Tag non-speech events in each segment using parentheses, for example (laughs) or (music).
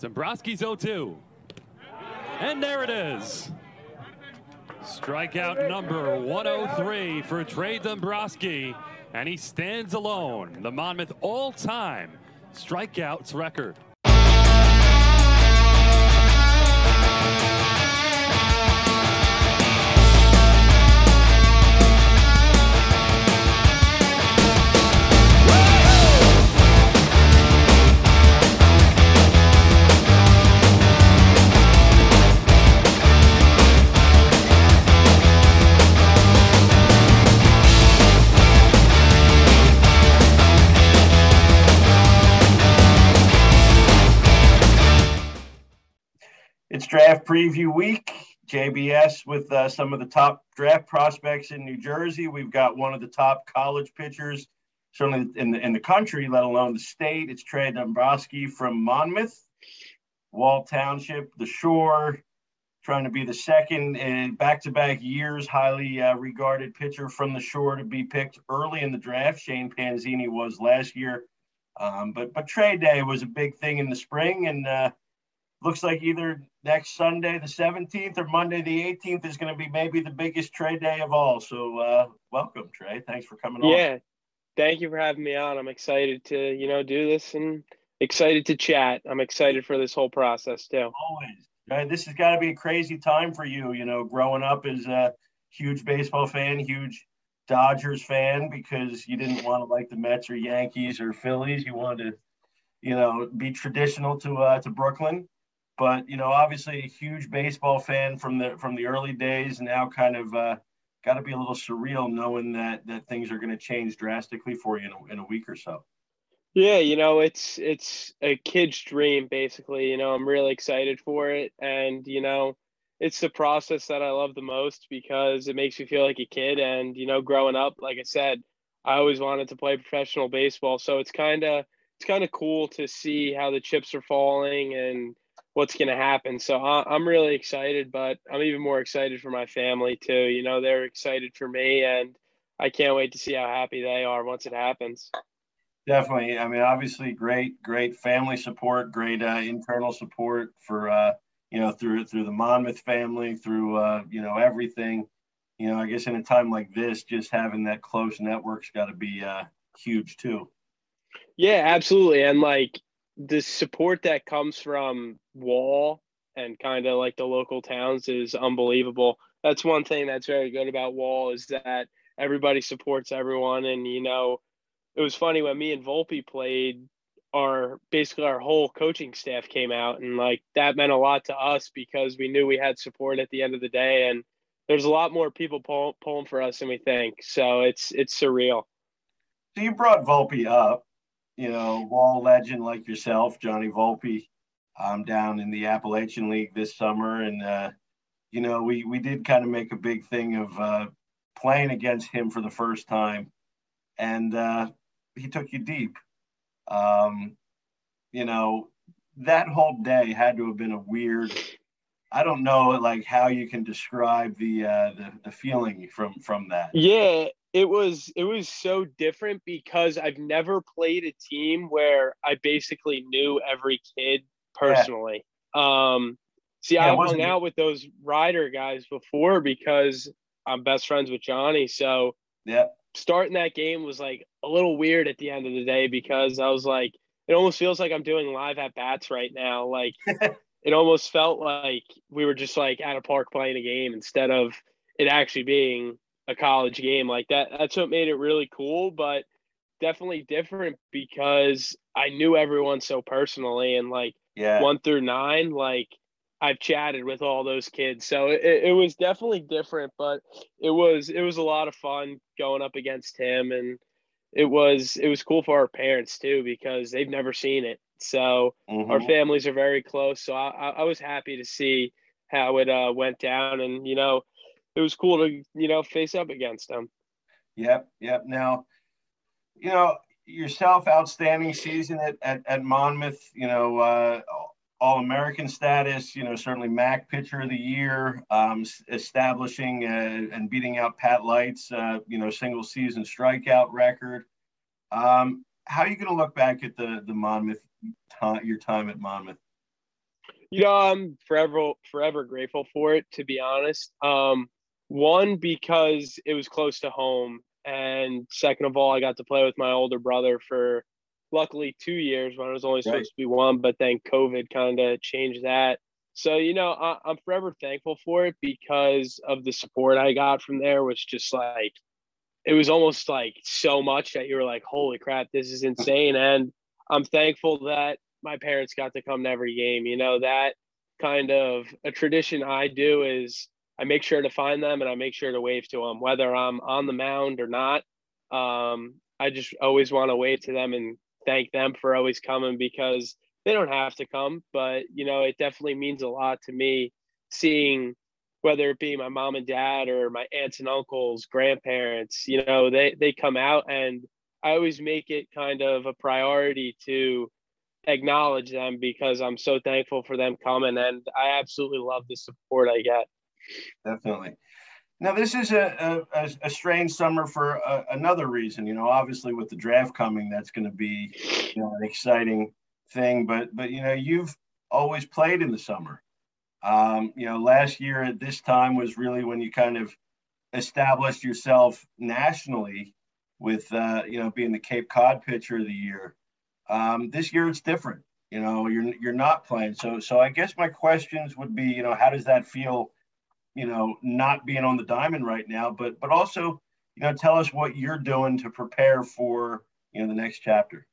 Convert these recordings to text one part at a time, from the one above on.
Dombrowski's 0-2. And there it is. Strikeout number 103 for Trey Dombrowski, and he stands alone, the Monmouth all-time strikeouts record. Preview week. JBS with uh, some of the top draft prospects in New Jersey. We've got one of the top college pitchers, certainly in the in the country, let alone the state. It's Trey Dombrowski from Monmouth, Wall Township, the Shore, trying to be the second in back-to-back years highly uh, regarded pitcher from the Shore to be picked early in the draft. Shane Panzini was last year, um, but but Trey Day was a big thing in the spring and. Uh, looks like either next Sunday, the 17th, or Monday, the 18th, is going to be maybe the biggest Trey Day of all. So, uh, welcome, Trey. Thanks for coming on. Yeah, thank you for having me on. I'm excited to you know do this and excited to chat. I'm excited for this whole process too. Always. Right? This has got to be a crazy time for you. You know, growing up as a huge baseball fan, huge Dodgers fan, because you didn't want to like the Mets or Yankees or Phillies. You wanted to, you know, be traditional to uh, to Brooklyn but you know, obviously a huge baseball fan from the from the early days, now kind of uh, got to be a little surreal knowing that that things are going to change drastically for you in a, in a week or so. Yeah, you know, it's it's a kid's dream basically. You know, I'm really excited for it, and you know, it's the process that I love the most because it makes me feel like a kid. And you know, growing up, like I said, I always wanted to play professional baseball, so it's kind of it's kind of cool to see how the chips are falling and what's going to happen. So I'm really excited, but I'm even more excited for my family too. You know, they're excited for me, and I can't wait to see how happy they are once it happens. Definitely. I mean, obviously, great, great family support, great uh, internal support for uh, you know through through the Monmouth family, through uh, you know everything. You know, I guess in a time like this, just having that close network's got to be uh, huge too. Yeah, absolutely. And like the support that comes from Wall and kind of like the local towns is unbelievable. That's one thing that's very good about Wall is that everybody supports everyone. And, you know, it was funny when me and Volpe played, our basically our whole coaching staff came out and like that meant a lot to us because we knew we had support at the end of the day. And there's a lot more people pull, pulling for us than we think. So it's, it's surreal. So you brought Volpe up you know, wall legend like yourself, Johnny Volpe, um, down in the Appalachian League this summer, and uh, you know, we we did kind of make a big thing of uh, playing against him for the first time, and uh, he took you deep. Um, you know, that whole day had to have been a weird. I don't know, like how you can describe the uh, the, the feeling from from that. Yeah, it was it was so different because I've never played a team where I basically knew every kid personally. Yeah. Um, see, yeah, I hung out with those rider guys before because I'm best friends with Johnny. So yeah, starting that game was like a little weird at the end of the day because I was like, it almost feels like I'm doing live at bats right now. Like (laughs) it almost felt like we were just like at a park playing a game instead of it actually being a college game like that. That's what made it really cool, but definitely different because I knew everyone so personally and like yeah. one through nine, like I've chatted with all those kids. So it, it was definitely different, but it was it was a lot of fun going up against him and it was it was cool for our parents too because they've never seen it. So mm-hmm. our families are very close. So I, I was happy to see how it uh, went down and you know it was cool to you know face up against them. Yep, yep. Now, you know yourself, outstanding season at at, at Monmouth. You know, uh, all American status. You know, certainly MAAC Pitcher of the Year, um, establishing uh, and beating out Pat Light's uh, you know single season strikeout record. Um, how are you going to look back at the the Monmouth your time at Monmouth? You know, I'm forever forever grateful for it. To be honest, um, one because it was close to home, and second of all, I got to play with my older brother for luckily two years when I was only supposed right. to be one, but then COVID kind of changed that. So, you know, I, I'm forever thankful for it because of the support I got from there was just like, it was almost like so much that you were like, holy crap, this is insane. And I'm thankful that my parents got to come to every game. You know, that kind of a tradition I do is I make sure to find them and I make sure to wave to them, whether I'm on the mound or not. Um, I just always want to wave to them and thank them for always coming because they don't have to come, but you know, it definitely means a lot to me seeing whether it be my mom and dad or my aunts and uncles, grandparents, you know, they they come out and I always make it kind of a priority to acknowledge them because I'm so thankful for them coming and I absolutely love the support I get. Definitely. Now, this is a, a, a strange summer for a, another reason. You know, obviously with the draft coming, that's going to be you know, an exciting thing. But but you know, you've always played in the summer. Um, you know, last year at this time was really when you kind of established yourself nationally with uh, you know being the Cape Cod pitcher of the year. Um, this year it's different. You know, you're you're not playing. So so I guess my questions would be, you know, how does that feel? You know, not being on the diamond right now, but but also, you know, tell us what you're doing to prepare for, you know, the next chapter.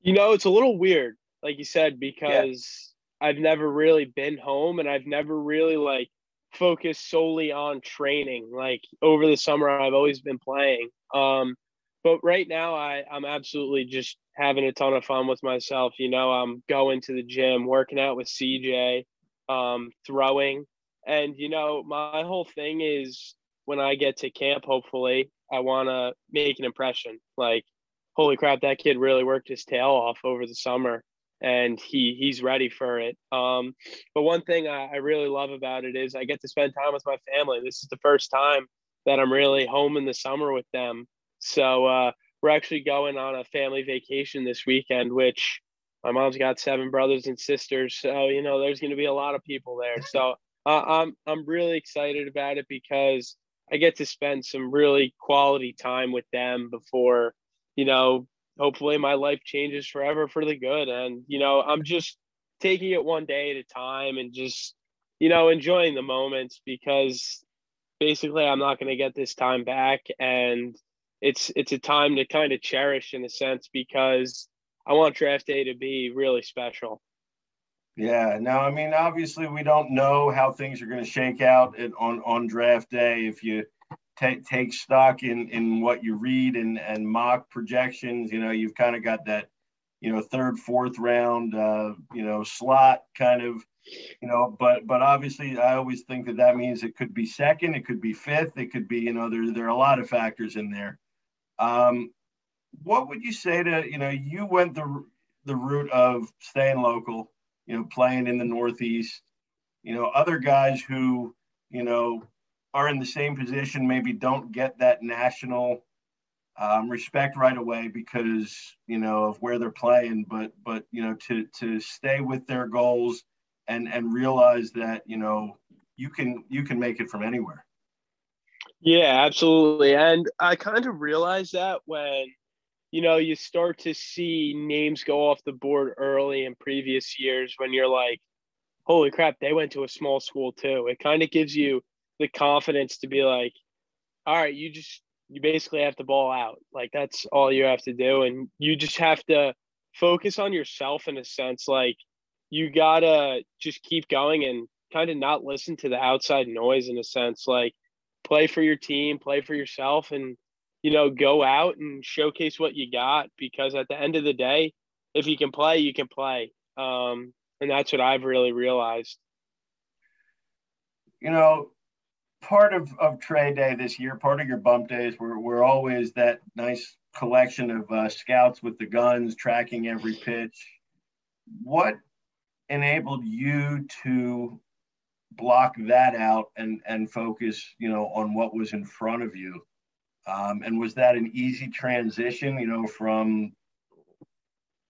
You know, it's a little weird, like you said, because yeah. I've never really been home and I've never really like focused solely on training. Like over the summer I've always been playing. Um but right now I I'm absolutely just having a ton of fun with myself. You know, I'm going to the gym, working out with CJ, um, throwing, and, you know, my whole thing is when I get to camp, hopefully, I want to make an impression. Like, holy crap, that kid really worked his tail off over the summer and he he's ready for it. Um, but one thing I, I really love about it is I get to spend time with my family. This is the first time that I'm really home in the summer with them. So uh, we're actually going on a family vacation this weekend, which my mom's got seven brothers and sisters. So, you know, there's going to be a lot of people there. So uh, I'm I'm really excited about it because I get to spend some really quality time with them before, you know, hopefully my life changes forever for the good. And you know, I'm just taking it one day at a time and just you know enjoying the moments because basically I'm not going to get this time back and it's it's a time to kind of cherish in a sense because I want draft day to be really special. Yeah. Now, I mean, obviously, we don't know how things are going to shake out at, on on draft day. If you take take stock in in what you read and and mock projections, you know, you've kind of got that, you know, third, fourth round, uh, you know, slot kind of, you know. But but obviously, I always think that that means it could be second, it could be fifth, it could be, you know, there there are a lot of factors in there. Um, what would you say to you know you went the the route of staying local you know, playing in the Northeast. You know, other guys who, you know, are in the same position maybe don't get that national um, respect right away because you know of where they're playing. But but you know, to to stay with their goals and and realize that you know you can you can make it from anywhere. Yeah, absolutely. And I kind of realized that when you know, you start to see names go off the board early in previous years when you're like, holy crap, they went to a small school too. It kind of gives you the confidence to be like, all right, you just, you basically have to ball out. Like that's all you have to do. And you just have to focus on yourself in a sense. Like you gotta just keep going and kind of not listen to the outside noise in a sense. Like play for your team, play for yourself, and you know, go out and showcase what you got because at the end of the day, if you can play, you can play. Um, and that's what I've really realized. You know, part of, of Trey Day this year, part of your bump days were, were always that nice collection of uh, scouts with the guns tracking every pitch. What enabled you to block that out and, and focus, you know, on what was in front of you? Um, and was that an easy transition, you know, from,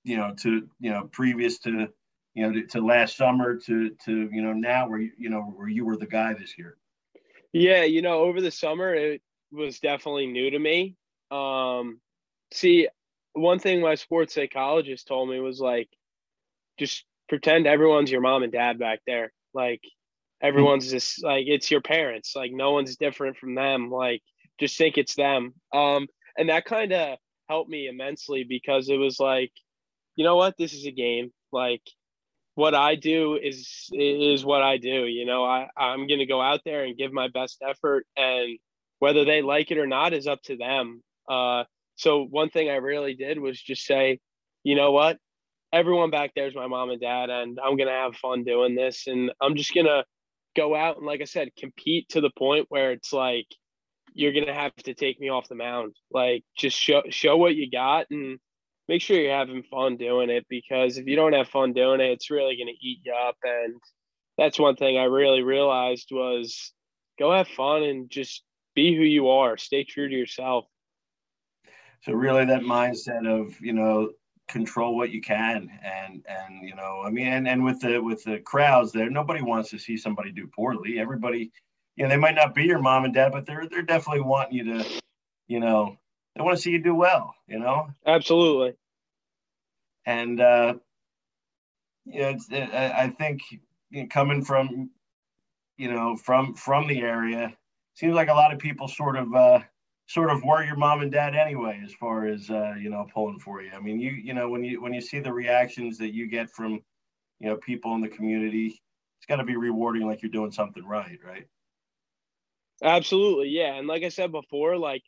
you know, to, you know, previous to you know, to, to, last summer to to you know now where you you know where you were the guy this year? Yeah, you know, over the summer it was definitely new to me. Um, see, one thing my sports psychologist told me was like, just pretend everyone's your mom and dad back there. Like everyone's (laughs) just like it's your parents. Like no one's different from them. Like just think it's them. Um, and that kind of helped me immensely because it was like, you know what, this is a game. Like what I do is is what I do. You know, I I'm gonna go out there and give my best effort, and whether they like it or not is up to them. Uh, so one thing I really did was just say, you know what, everyone back there is my mom and dad, and I'm gonna have fun doing this, and I'm just gonna go out and, like I said, compete to the point where it's like you're gonna have to take me off the mound. Like just show show what you got and make sure you're having fun doing it because if you don't have fun doing it, it's really to eat you up. And that's one thing I really realized was go have fun and just be who you are. Stay true to yourself. So really, that mindset of you know control what you can and and you know i mean and, and with the with the crowds there nobody wants to see somebody do poorly everybody you know they might not be your mom and dad but they're they're definitely wanting you to you know they want to see you do well you know absolutely and uh, you know, it's, it, I think you know, coming from you know from from the area, seems like a lot of people sort of uh, sort of were your mom and dad anyway, as far as uh, you know pulling for you. I mean, you you know when you when you see the reactions that you get from you know people in the community, it's got to be rewarding, like you're doing something right, right? Absolutely, yeah. And like I said before, like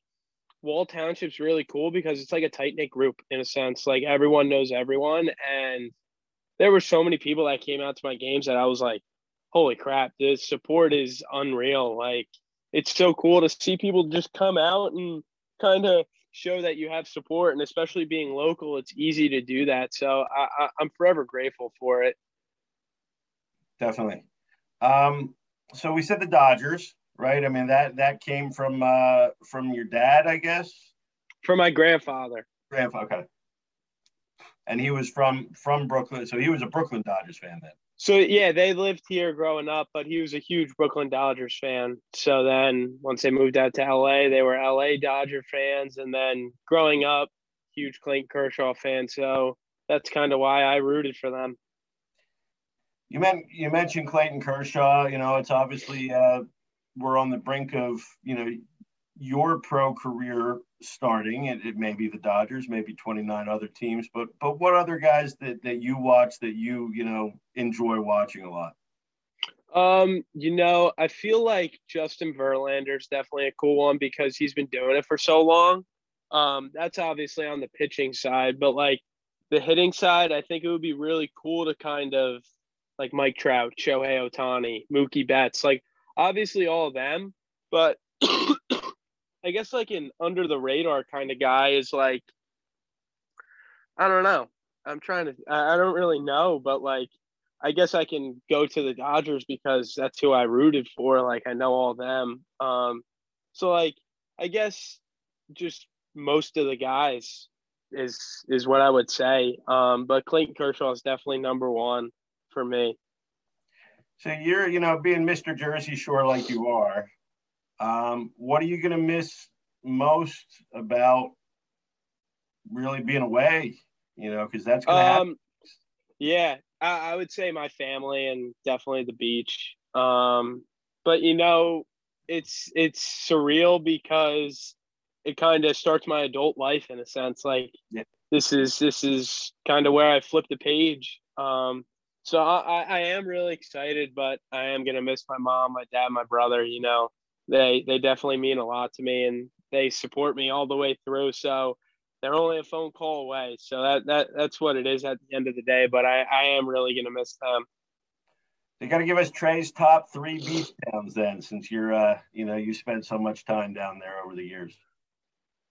Wall Township's really cool because it's like a tight knit group in a sense. Like everyone knows everyone, and there were so many people that came out to my games that I was like, "Holy crap! The support is unreal!" Like it's so cool to see people just come out and kind of show that you have support, and especially being local, it's easy to do that. So I, I'm forever grateful for it. Definitely. Um, so we said the Dodgers right? I mean that that came from uh from your dad, I guess. From my grandfather. Grandfather, okay. And he was from from Brooklyn, so he was a Brooklyn Dodgers fan then. So yeah, they lived here growing up, but he was a huge Brooklyn Dodgers fan. So then once they moved out to LA, they were LA Dodger fans, and then growing up, huge Clayton Kershaw fan. So that's kind of why I rooted for them. You meant you mentioned Clayton Kershaw. You know, it's obviously uh, we're on the brink of you know your pro career starting. It, it may be the Dodgers, maybe 29 other teams, but but what other guys that that you watch that you you know enjoy watching a lot? Um, you know, I feel like Justin Verlander is definitely a cool one because he's been doing it for so long. Um, that's obviously on the pitching side, but like the hitting side, I think it would be really cool to kind of like Mike Trout, Shohei Ohtani, Mookie Betts, like obviously all of them, but (coughs) I guess like an under the radar kind of guy is like I don't know. I'm trying to I don't really know, but like I guess I can go to the Dodgers because that's who I rooted for. Like I know all them. Um so like I guess just most of the guys is is what I would say. Um but Clayton Kershaw is definitely number one for me. So you're, you know, being Mr. Jersey Shore like you are, um, what are you going to miss most about really being away? You know, because that's going to um, happen. Yeah, I, I, would say my family and definitely the beach. Um, but you know, it's it's surreal because it kind of starts my adult life in a sense. Like yeah. this is this is kind of where I flip the page. Um, so I, I am really excited, but I am gonna miss my mom, my dad, my brother. You know, they they definitely mean a lot to me, and they support me all the way through. So they're only a phone call away. So that that that's what it is at the end of the day. But I I am really gonna miss them. You got to give us Trey's top three beach towns then, since you're uh you know you spent so much time down there over the years.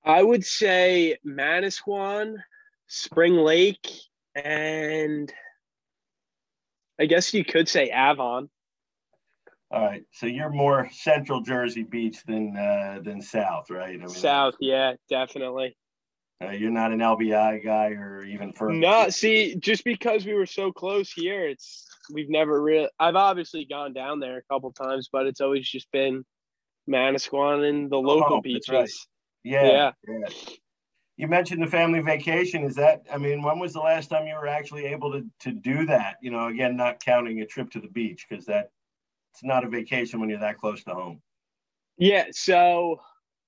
I would say Manasquan, Spring Lake, and I guess you could say Avon. All right, so you're more Central Jersey Beach than uh, than South, right? I mean, South, yeah, definitely. Uh, you're not an LBI guy or even for No, see, just because we were so close here, it's we've never really. I've obviously gone down there a couple times, but it's always just been Manasquan and the local Oh, beaches. right. Yeah, Yeah. yeah. You mentioned the family vacation. Is that? I mean, when was the last time you were actually able to to do that? You know, again, not counting a trip to the beach because that it's not a vacation when you're that close to home. Yeah, so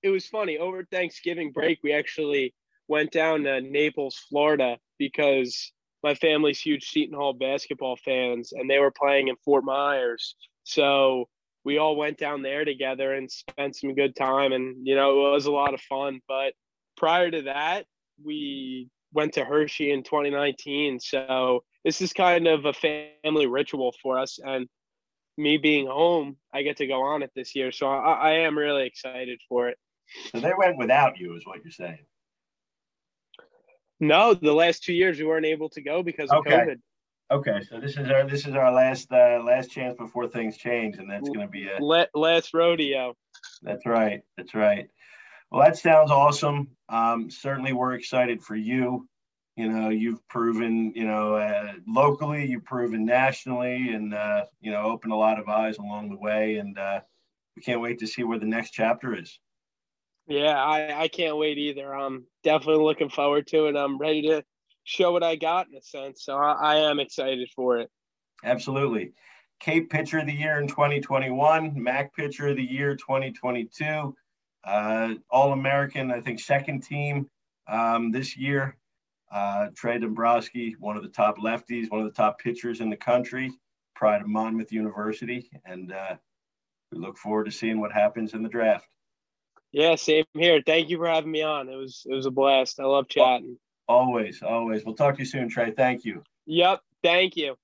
it was funny. Over Thanksgiving break, we actually went down to Naples, Florida, because my family's huge Seton Hall basketball fans, and they were playing in Fort Myers. So we all went down there together and spent some good time, and you know it was a lot of fun. But prior to that, we went to Hershey in 2019. So this is kind of a family ritual for us, and me being home, I get to go on it this year. So I, I am really excited for it. So they went without you, is what you're saying. No, the last two years we weren't able to go because of Okay. COVID. Okay, so this is our this is our last uh, last chance before things change, and that's going to be a La- last rodeo. That's right. That's right. Well, that sounds awesome. Um, certainly, we're excited for you. You know, you've proven, you know, uh, locally, you've proven nationally, and uh, you know, opened a lot of eyes along the way. And uh, we can't wait to see where the next chapter is. Yeah, I, I can't wait either. I'm definitely looking forward to it. I'm ready to show what I got in a sense. So I, I am excited for it. Absolutely. Cape Pitcher of the Year in 2021, MAAC Pitcher of the Year 2022, uh, All American, I think, second team um, this year. Uh, Trey Dombrowski, one of the top lefties, one of the top pitchers in the country, pride of Monmouth University. And uh, we look forward to seeing what happens in the draft. Yeah, same here. Thank you for having me on. It was it was a blast. I love chatting. Always, always. We'll talk to you soon, Trey. Thank you. Yep. Thank you.